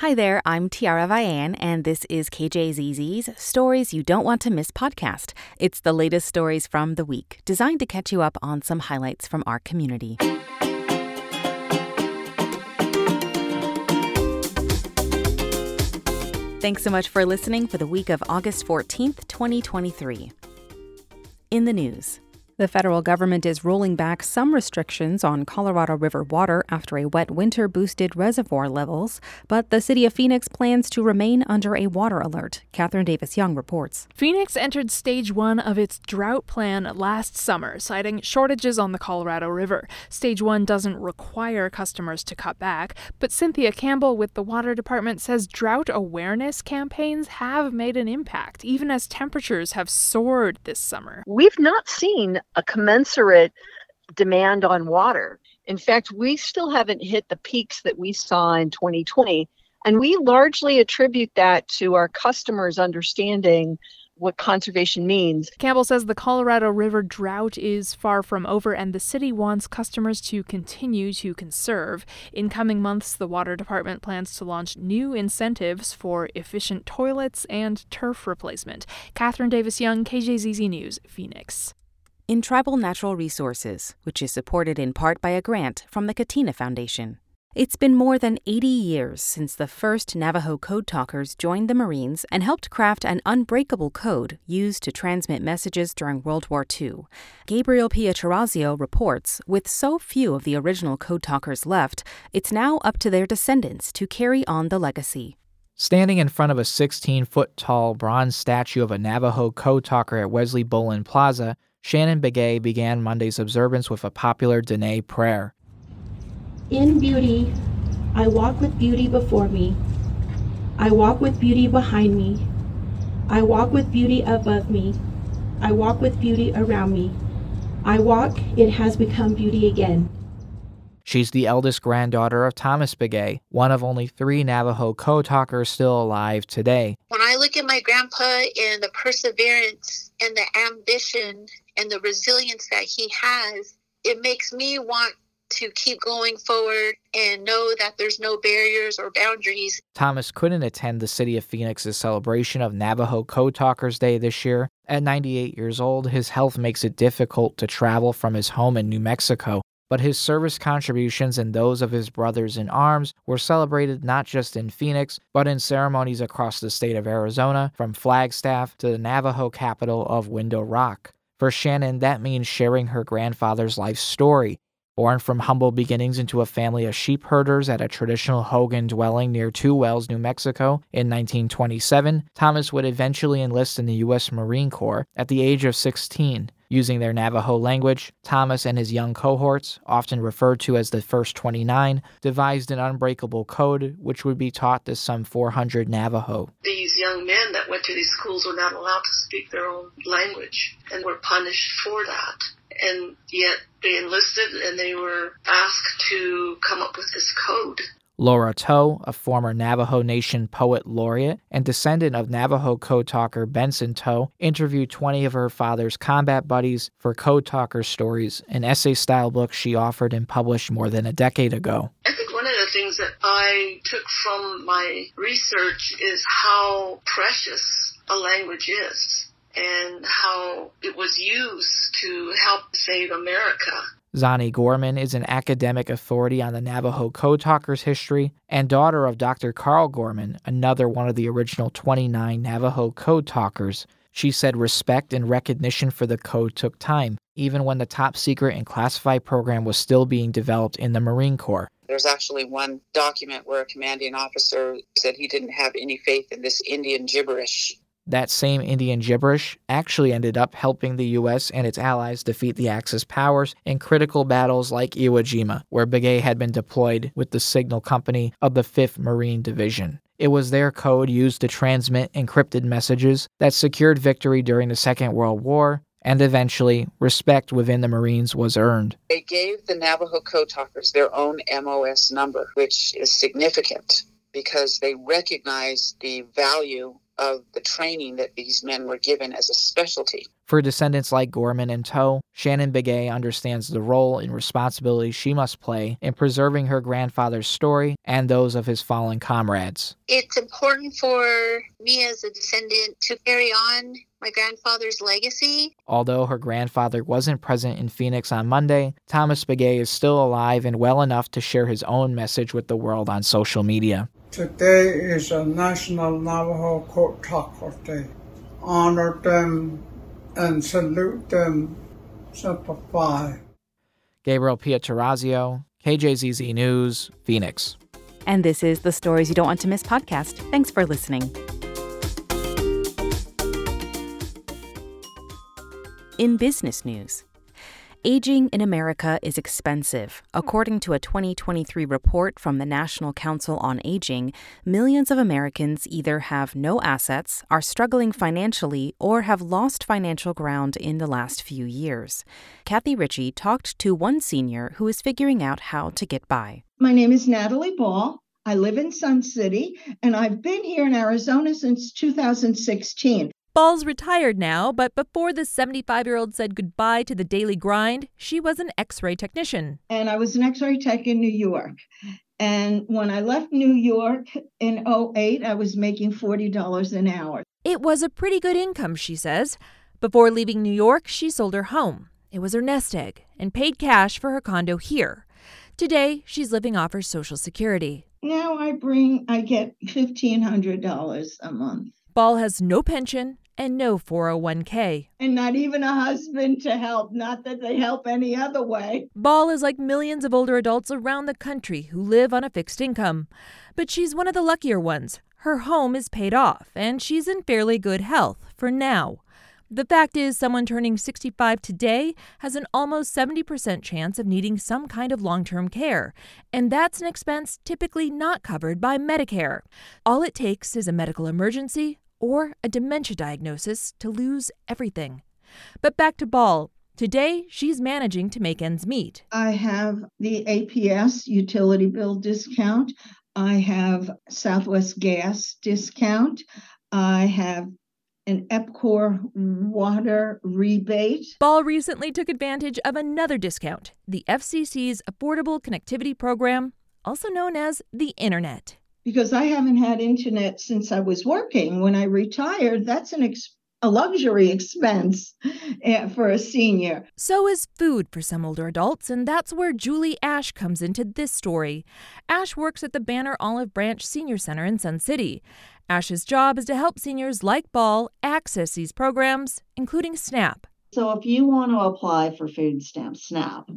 Hi there, I'm Tiara Vian, and this is KJZZ's Stories You Don't Want to Miss podcast. It's the latest stories from the week, designed to catch you up on some highlights from our community. Thanks so much for listening for the week of August 14th, 2023. In the news, the federal government is rolling back some restrictions on Colorado River water after a wet winter boosted reservoir levels, but the city of Phoenix plans to remain under a water alert. Katherine Davis Young reports. Phoenix entered stage one of its drought plan last summer, citing shortages on the Colorado River. Stage one doesn't require customers to cut back, but Cynthia Campbell with the Water Department says drought awareness campaigns have made an impact, even as temperatures have soared this summer. We've not seen a commensurate demand on water. In fact, we still haven't hit the peaks that we saw in 2020. And we largely attribute that to our customers understanding what conservation means. Campbell says the Colorado River drought is far from over and the city wants customers to continue to conserve. In coming months, the water department plans to launch new incentives for efficient toilets and turf replacement. Katherine Davis Young, KJZZ News, Phoenix in tribal natural resources, which is supported in part by a grant from the Catena Foundation. It's been more than 80 years since the first Navajo code talkers joined the Marines and helped craft an unbreakable code used to transmit messages during World War II. Gabriel Pietrorazio reports with so few of the original code talkers left, it's now up to their descendants to carry on the legacy. Standing in front of a 16 foot tall bronze statue of a Navajo code talker at Wesley Bolin Plaza, Shannon Begay began Monday's observance with a popular Dene prayer. In beauty, I walk with beauty before me. I walk with beauty behind me. I walk with beauty above me. I walk with beauty around me. I walk, it has become beauty again. She's the eldest granddaughter of Thomas Begay, one of only three Navajo code talkers still alive today. When I look at my grandpa and the perseverance and the ambition and the resilience that he has, it makes me want to keep going forward and know that there's no barriers or boundaries. Thomas couldn't attend the city of Phoenix's celebration of Navajo Code Talkers Day this year. At 98 years old, his health makes it difficult to travel from his home in New Mexico. But his service contributions and those of his brothers in arms were celebrated not just in Phoenix, but in ceremonies across the state of Arizona, from Flagstaff to the Navajo capital of Window Rock. For Shannon, that means sharing her grandfather's life story. Born from humble beginnings into a family of sheep herders at a traditional Hogan dwelling near Two Wells, New Mexico, in 1927, Thomas would eventually enlist in the U.S. Marine Corps at the age of 16. Using their Navajo language, Thomas and his young cohorts, often referred to as the First 29, devised an unbreakable code which would be taught to some 400 Navajo. These young men that went to these schools were not allowed to speak their own language and were punished for that. And yet they enlisted and they were asked to come up with this code. Laura Tohe, a former Navajo Nation poet laureate and descendant of Navajo code talker Benson Tohe, interviewed 20 of her father's combat buddies for Code Talker Stories, an essay style book she offered and published more than a decade ago. I think one of the things that I took from my research is how precious a language is and how it was used to help save America. Zonnie Gorman is an academic authority on the Navajo Code Talkers history and daughter of Dr. Carl Gorman, another one of the original 29 Navajo Code Talkers. She said respect and recognition for the code took time, even when the top secret and classified program was still being developed in the Marine Corps. There's actually one document where a commanding officer said he didn't have any faith in this Indian gibberish that same Indian gibberish actually ended up helping the US and its allies defeat the Axis powers in critical battles like Iwo Jima, where Begay had been deployed with the signal company of the 5th Marine Division. It was their code used to transmit encrypted messages that secured victory during the Second World War, and eventually, respect within the Marines was earned. They gave the Navajo code talkers their own MOS number, which is significant because they recognized the value of the training that these men were given as a specialty. For descendants like Gorman and Tohe, Shannon Begay understands the role and responsibility she must play in preserving her grandfather's story and those of his fallen comrades. It's important for me as a descendant to carry on my grandfather's legacy. Although her grandfather wasn't present in Phoenix on Monday, Thomas Begay is still alive and well enough to share his own message with the world on social media. Today is a National Navajo Code Talker Day. Honor them and salute them. Semper Fi. Gabriel Pietrorazio, KJZZ News, Phoenix. And this is the Stories You Don't Want to Miss podcast. Thanks for listening. In business news, Aging in America is expensive. According to a 2023 report from the National Council on Aging, millions of Americans either have no assets, are struggling financially, or have lost financial ground in the last few years. Kathy Ritchie talked to one senior who is figuring out how to get by. My name is Natalie Ball. I live in Sun City, and I've been here in Arizona since 2016. Ball's retired now, but before the 75 year old said goodbye to the daily grind, she was an x ray technician. And I was an x ray tech in New York. And when I left New York in 08, I was making $40 an hour. It was a pretty good income, she says. Before leaving New York, she sold her home. It was her nest egg and paid cash for her condo here. Today, she's living off her Social Security. Now I bring, I get $1,500 a month. Ball has no pension and no 401k. And not even a husband to help, not that they help any other way. Ball is like millions of older adults around the country who live on a fixed income. But she's one of the luckier ones. Her home is paid off, and she's in fairly good health for now. The fact is, someone turning 65 today has an almost 70% chance of needing some kind of long term care, and that's an expense typically not covered by Medicare. All it takes is a medical emergency or a dementia diagnosis to lose everything. But back to Ball. Today, she's managing to make ends meet. I have the APS utility bill discount. I have Southwest Gas discount. I have an EPCOR water rebate. Ball recently took advantage of another discount the FCC's Affordable Connectivity Program, also known as the Internet. Because I haven't had internet since I was working. When I retired, that's an ex- a luxury expense eh, for a senior. So is food for some older adults, and that's where Julie Ash comes into this story. Ash works at the Banner Olive Branch Senior Center in Sun City. Ash's job is to help seniors like Ball access these programs, including SNAP. So if you want to apply for food stamps, SNAP,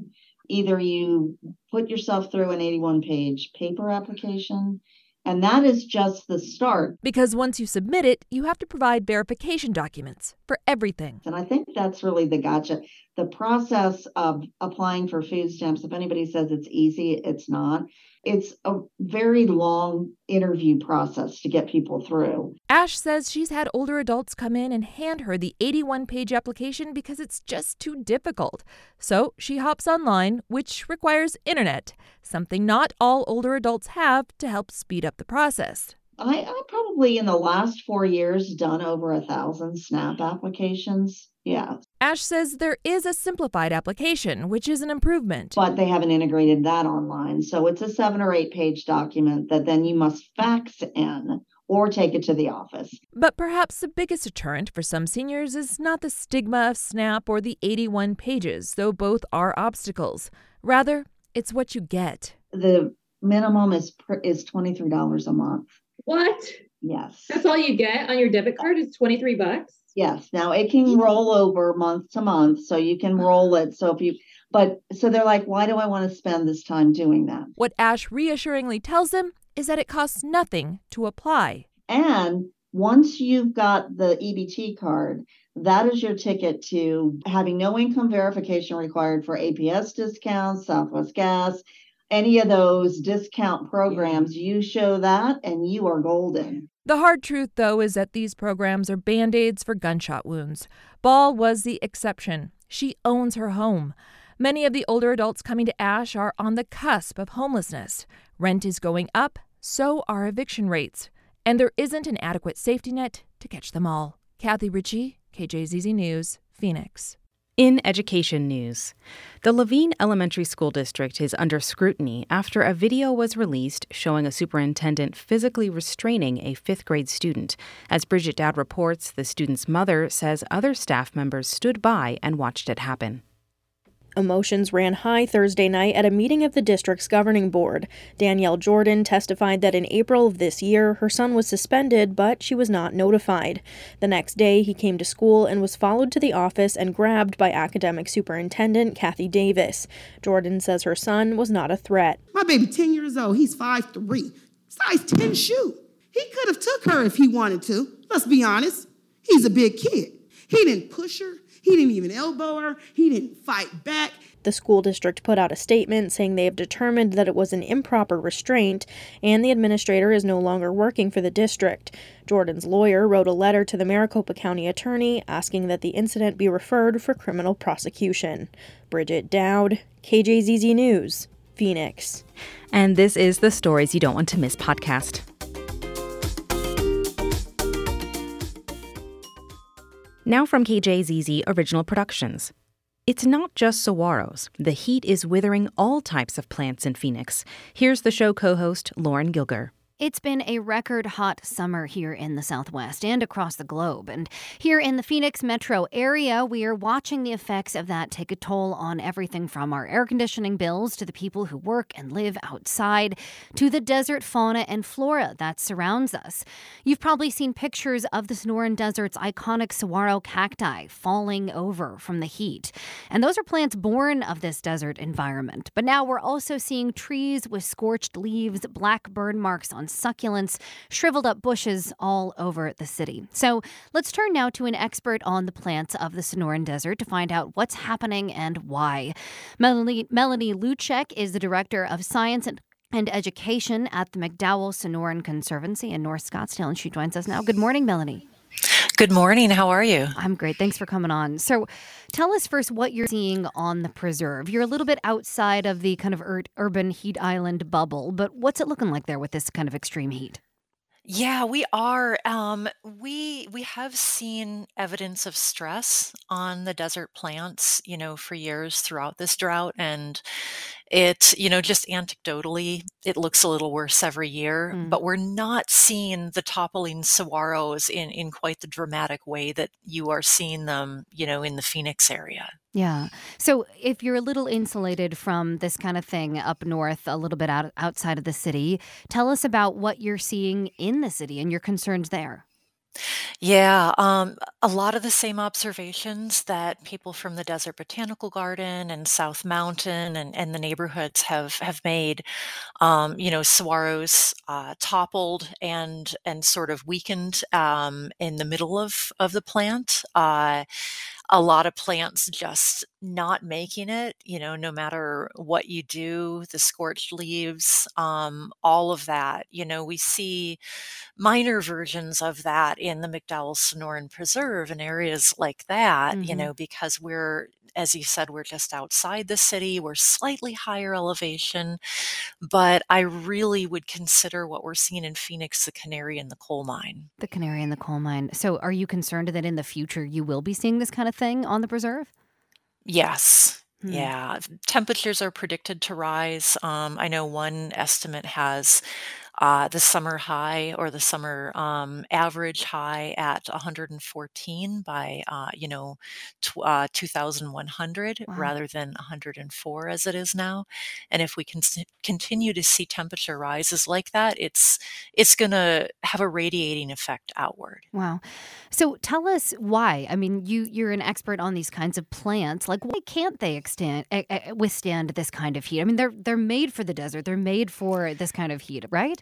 either you put yourself through an 81 page paper application and that is just the start. Because once you submit it, you have to provide verification documents for everything. And I think that's really the gotcha. The process of applying for food stamps, if anybody says it's easy, it's not. It's a very long interview process to get people through. Ash says she's had older adults come in and hand her the 81 page application because it's just too difficult. So she hops online, which requires internet, something not all older adults have to help speed up the process. I, I probably in the last four years done over a thousand SNAP applications. Yeah. Ash says there is a simplified application, which is an improvement. But they haven't integrated that online. So it's a seven or eight page document that then you must fax in or take it to the office. But perhaps the biggest deterrent for some seniors is not the stigma of SNAP or the 81 pages, though both are obstacles. Rather, it's what you get. The minimum is is $23 a month. What? Yes. That's all you get on your debit card is 23 bucks? Yes. Now it can mm-hmm. roll over month to month, so you can roll it. So if you, but so they're like, why do I want to spend this time doing that? What Ash reassuringly tells them is that it costs nothing to apply. And once you've got the EBT card, that is your ticket to having no income verification required for APS discounts, Southwest Gas, any of those discount programs. You show that and you are golden. The hard truth, though, is that these programs are band aids for gunshot wounds. Ball was the exception. She owns her home. Many of the older adults coming to Ash are on the cusp of homelessness. Rent is going up, so are eviction rates. and there isn't an adequate safety net to catch them all. Kathy Ritchie, KJZZ News, Phoenix. In education news, the Laveen Elementary School District is under scrutiny after a video was released showing a superintendent physically restraining a fifth grade student. As Bridget Dowd reports, the student's mother says other staff members stood by and watched it happen. Emotions ran high Thursday night at a meeting of the district's governing board. Danielle Jordan testified that in April of this year, her son was suspended, but she was not notified. The next day, he came to school and was followed to the office and grabbed by academic superintendent Kathy Davis. Jordan says her son was not a threat. My baby, 10 years old, he's 5'3, size 10 shoe. He could have took her if he wanted to. Let's be honest. He's a big kid. He didn't push her. He didn't even elbow her. He didn't fight back. The school district put out a statement saying they have determined that it was an improper restraint and the administrator is no longer working for the district. Jordan's lawyer wrote a letter to the Maricopa County attorney asking that the incident be referred for criminal prosecution. Bridget Dowd, KJZZ News, Phoenix. And this is the Stories You Don't Want to Miss podcast. Now from KJZZ Original Productions. It's not just saguaros. The heat is withering all types of plants in Phoenix. Here's the show co host, Lauren Gilger. It's been a record hot summer here in the Southwest and across the globe. And here in the Phoenix metro area, we are watching the effects of that take a toll on everything from our air conditioning bills to the people who work and live outside to the desert fauna and flora that surrounds us. You've probably seen pictures of the Sonoran Desert's iconic saguaro cacti falling over from the heat. And those are plants born of this desert environment. But now we're also seeing trees with scorched leaves, black burn marks on succulents, shriveled up bushes all over the city. So let's turn now to an expert on the plants of the Sonoran Desert to find out what's happening and why. Melanie, Melanie Tluczek is the director of science and and education at the McDowell Sonoran Conservancy in North Scottsdale, and she joins us now. Good morning, Melanie. Good morning. How are you? I'm great. Thanks for coming on. So, tell us first what you're seeing on the preserve. You're a little bit outside of the kind of ur- urban heat island bubble, but what's it looking like there with this kind of extreme heat? Yeah, we are. Um, we we have seen evidence of stress on the desert plants, you know, for years throughout this drought, and it, you know, just anecdotally, it looks a little worse every year, Mm. but we're not seeing the toppling saguaros in in quite the dramatic way that you are seeing them, you know, in the Phoenix area. Yeah. So, if you're a little insulated from this kind of thing up north, a little bit out outside of the city, tell us about what you're seeing in the city and your concerns there. Yeah, um, a lot of the same observations that people from the Desert Botanical Garden and South Mountain and, and the neighborhoods have have made. Um, you know, saguaros uh, toppled and and sort of weakened um, in the middle of of the plant. Uh, a lot of plants just not making it. You know, no matter what you do, the scorched leaves, um, all of that. You know, we see minor versions of that in the McDowell Sonoran Preserve and areas like that, you hmm know, because we're, as you said, we're just outside the city, we're slightly higher elevation, but I really would consider what we're seeing in Phoenix the canary in the coal mine. The canary in the coal mine. So, are you concerned that in the future you will be seeing this kind of thing on the preserve? Yes. Hmm. Yeah. Temperatures are predicted to rise. Um, I know one estimate has uh, the summer high or the summer um, average high at 114 by, uh, you know, tw- uh, 2100 Wow. rather than 104 as it is now. And if we can continue to see temperature rises like that, it's it's going to have a radiating effect outward. Wow. So tell us why. I mean, you you're an expert on these kinds of plants. Like, why can't they extend uh, uh, withstand this kind of heat? I mean, they're they're made for the desert. They're made for this kind of heat, right?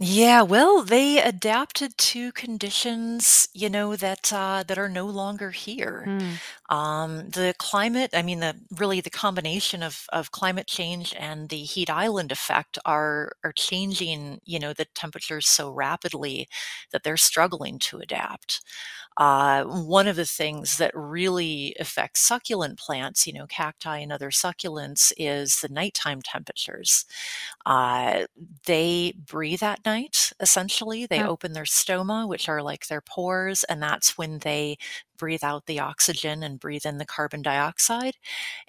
Yeah, well, they adapted to conditions, you know, that uh, that are no longer here. Hmm. Um, the climate, I mean, the really the combination of of climate change and the heat island effect are are changing, you know, the temperatures so rapidly that they're struggling to adapt. Uh, one of the things that really affects succulent plants, you know, cacti and other succulents, is the nighttime temperatures. Uh, they breathe at night, essentially. They Oh. open their stoma, which are like their pores, and that's when they breathe out the oxygen and breathe in the carbon dioxide.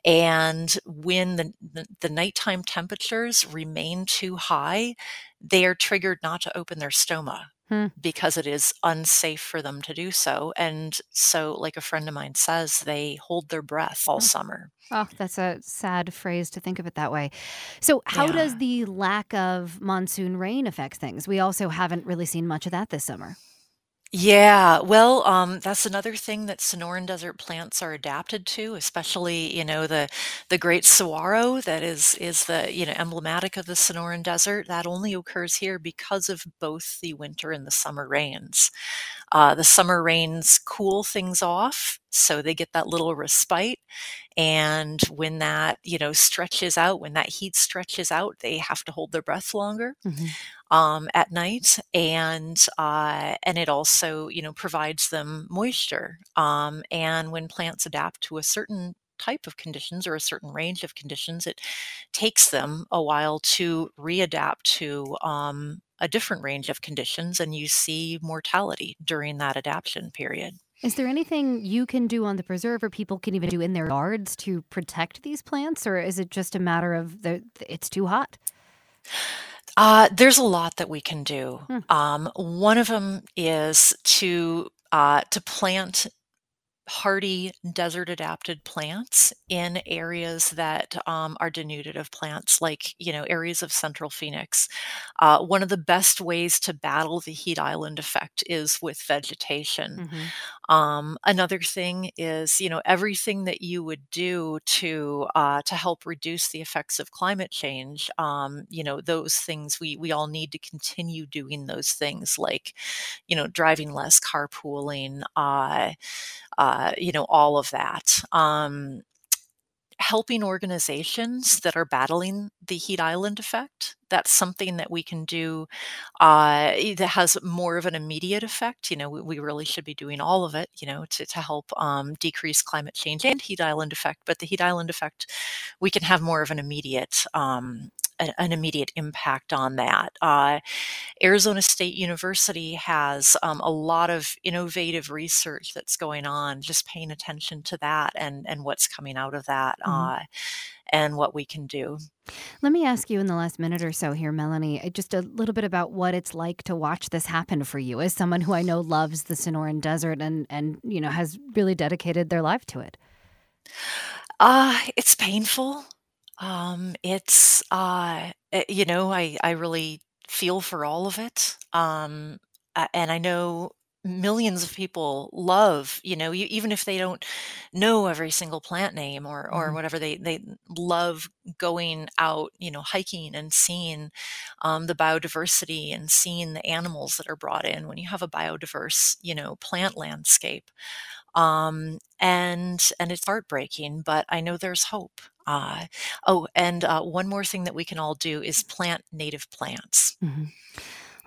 And when the, the, the nighttime temperatures remain too high, they are triggered not to open their stoma Hmm. because it is unsafe for them to do so. And so, like a friend of mine says, they hold their breath all summer. Oh, that's a sad phrase to think of it that way. So, how Yeah. does the lack of monsoon rain affect things? We also haven't really seen much of that this summer. Yeah, well, um, that's another thing that Sonoran Desert plants are adapted to, especially, you know, the the great saguaro that is is the, you know, emblematic of the Sonoran Desert. That only occurs here because of both the winter and the summer rains. Uh, the summer rains cool things off, so they get that little respite. And when that, you know, stretches out, when that heat stretches out, they have to hold their breath longer um, at night, and uh, and it also you know provides them moisture. Um, and when plants adapt to a certain type of conditions or a certain range of conditions, it takes them a while to readapt to um, a different range of conditions, and you see mortality during that adaptation period. Is there anything you can do on the preserve or people can even do in their yards to protect these plants? Or is it just a matter of the, it's too hot? Uh, there's a lot that we can do. Hmm. Um, one of them is to uh, to plant hardy desert adapted plants in areas that um, are denuded of plants, like you know areas of central Phoenix. Uh, one of the best ways to battle the heat island effect is with vegetation. Um, another thing is, you know, everything that you would do to uh, to help reduce the effects of climate change. Um, you know, those things we we all need to continue doing those things, like, you know, driving less, carpooling, uh, uh, you know, all of that. Um, helping organizations that are battling the heat island effect. That's something that we can do uh, that has more of an immediate effect. You know, we, we really should be doing all of it, you know, to, to help um, decrease climate change and heat island effect. But the heat island effect, we can have more of an immediate um, a- an immediate impact on that. Uh, Arizona State University has um, a lot of innovative research that's going on, just paying attention to that and, and what's coming out of that Mhm. uh, and what we can do. Let me ask you in the last minute or so here, Melanie, uh, just a little bit about what it's like to watch this happen for you as someone who I know loves the Sonoran Desert and, and you know, has really dedicated their life to it. Uh, it's painful. Um, it's, uh, eh, you know, I, I really feel for all of it. Um, a- and I know millions of people love, you know, e- even if they don't know every single plant name or, or Mhm. whatever, they, they love going out, you know, hiking and seeing um, the biodiversity and seeing the animals that are brought in when you have a biodiverse, you know, plant landscape um, and and it's heartbreaking, but I know there's hope. Uh, oh, and uh, one more thing that we can all do is plant native plants.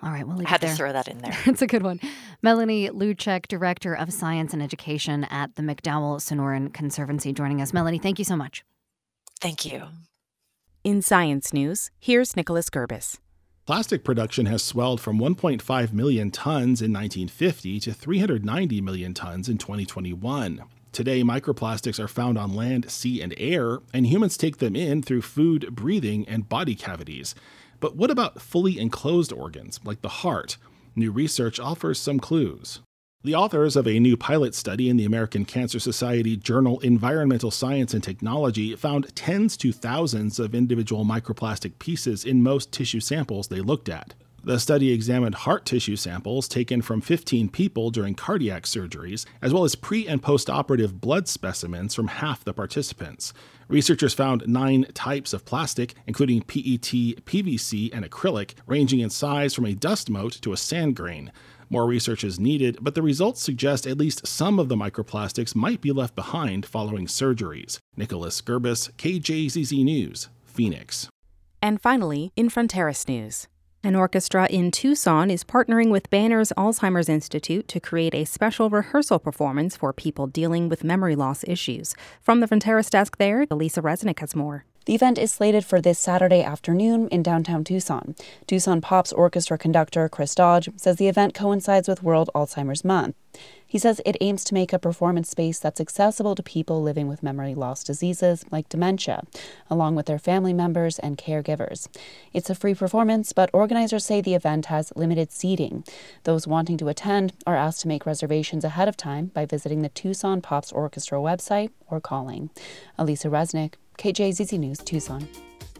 All right, we'll leave I had it to throw that in there. It's a good one. Melanie Tluczek, Director of Science and Education at the McDowell Sonoran Conservancy, joining us. Melanie, thank you so much. Thank you. In science news, here's Nicholas Gerbis. Plastic production has swelled from 1.5 million tons in 1950 to 390 million tons in 2021. Today, microplastics are found on land, sea, and air, and humans take them in through food, breathing, and body cavities. But what about fully enclosed organs, like the heart? New research offers some clues. The authors of a new pilot study in the American Cancer Society journal Environmental Science and Technology found tens to thousands of individual microplastic pieces in most tissue samples they looked at. The study examined heart tissue samples taken from 15 people during cardiac surgeries, as well as pre and post operative blood specimens from half the participants. Researchers found nine types of plastic, including PET, PVC, and acrylic, ranging in size from a dust mote to a sand grain. More research is needed, but the results suggest at least some of the microplastics might be left behind following surgeries. Nicholas Gerbis, KJZZ News, Phoenix. And finally, in Fronteras News. An orchestra in Tucson is partnering with Banner's Alzheimer's Institute to create a special rehearsal performance for people dealing with memory loss issues. From the Fronteras desk there, Alisa Reznick has more. The event is slated for this Saturday afternoon in downtown Tucson. Tucson Pops Orchestra conductor Chris Dodge says the event coincides with World Alzheimer's Month. He says it aims to make a performance space that's accessible to people living with memory loss diseases like dementia, along with their family members and caregivers. It's a free performance, but organizers say the event has limited seating. Those wanting to attend are asked to make reservations ahead of time by visiting the Tucson Pops Orchestra website or calling. Alisa Reznick, KJZZ News, Tucson.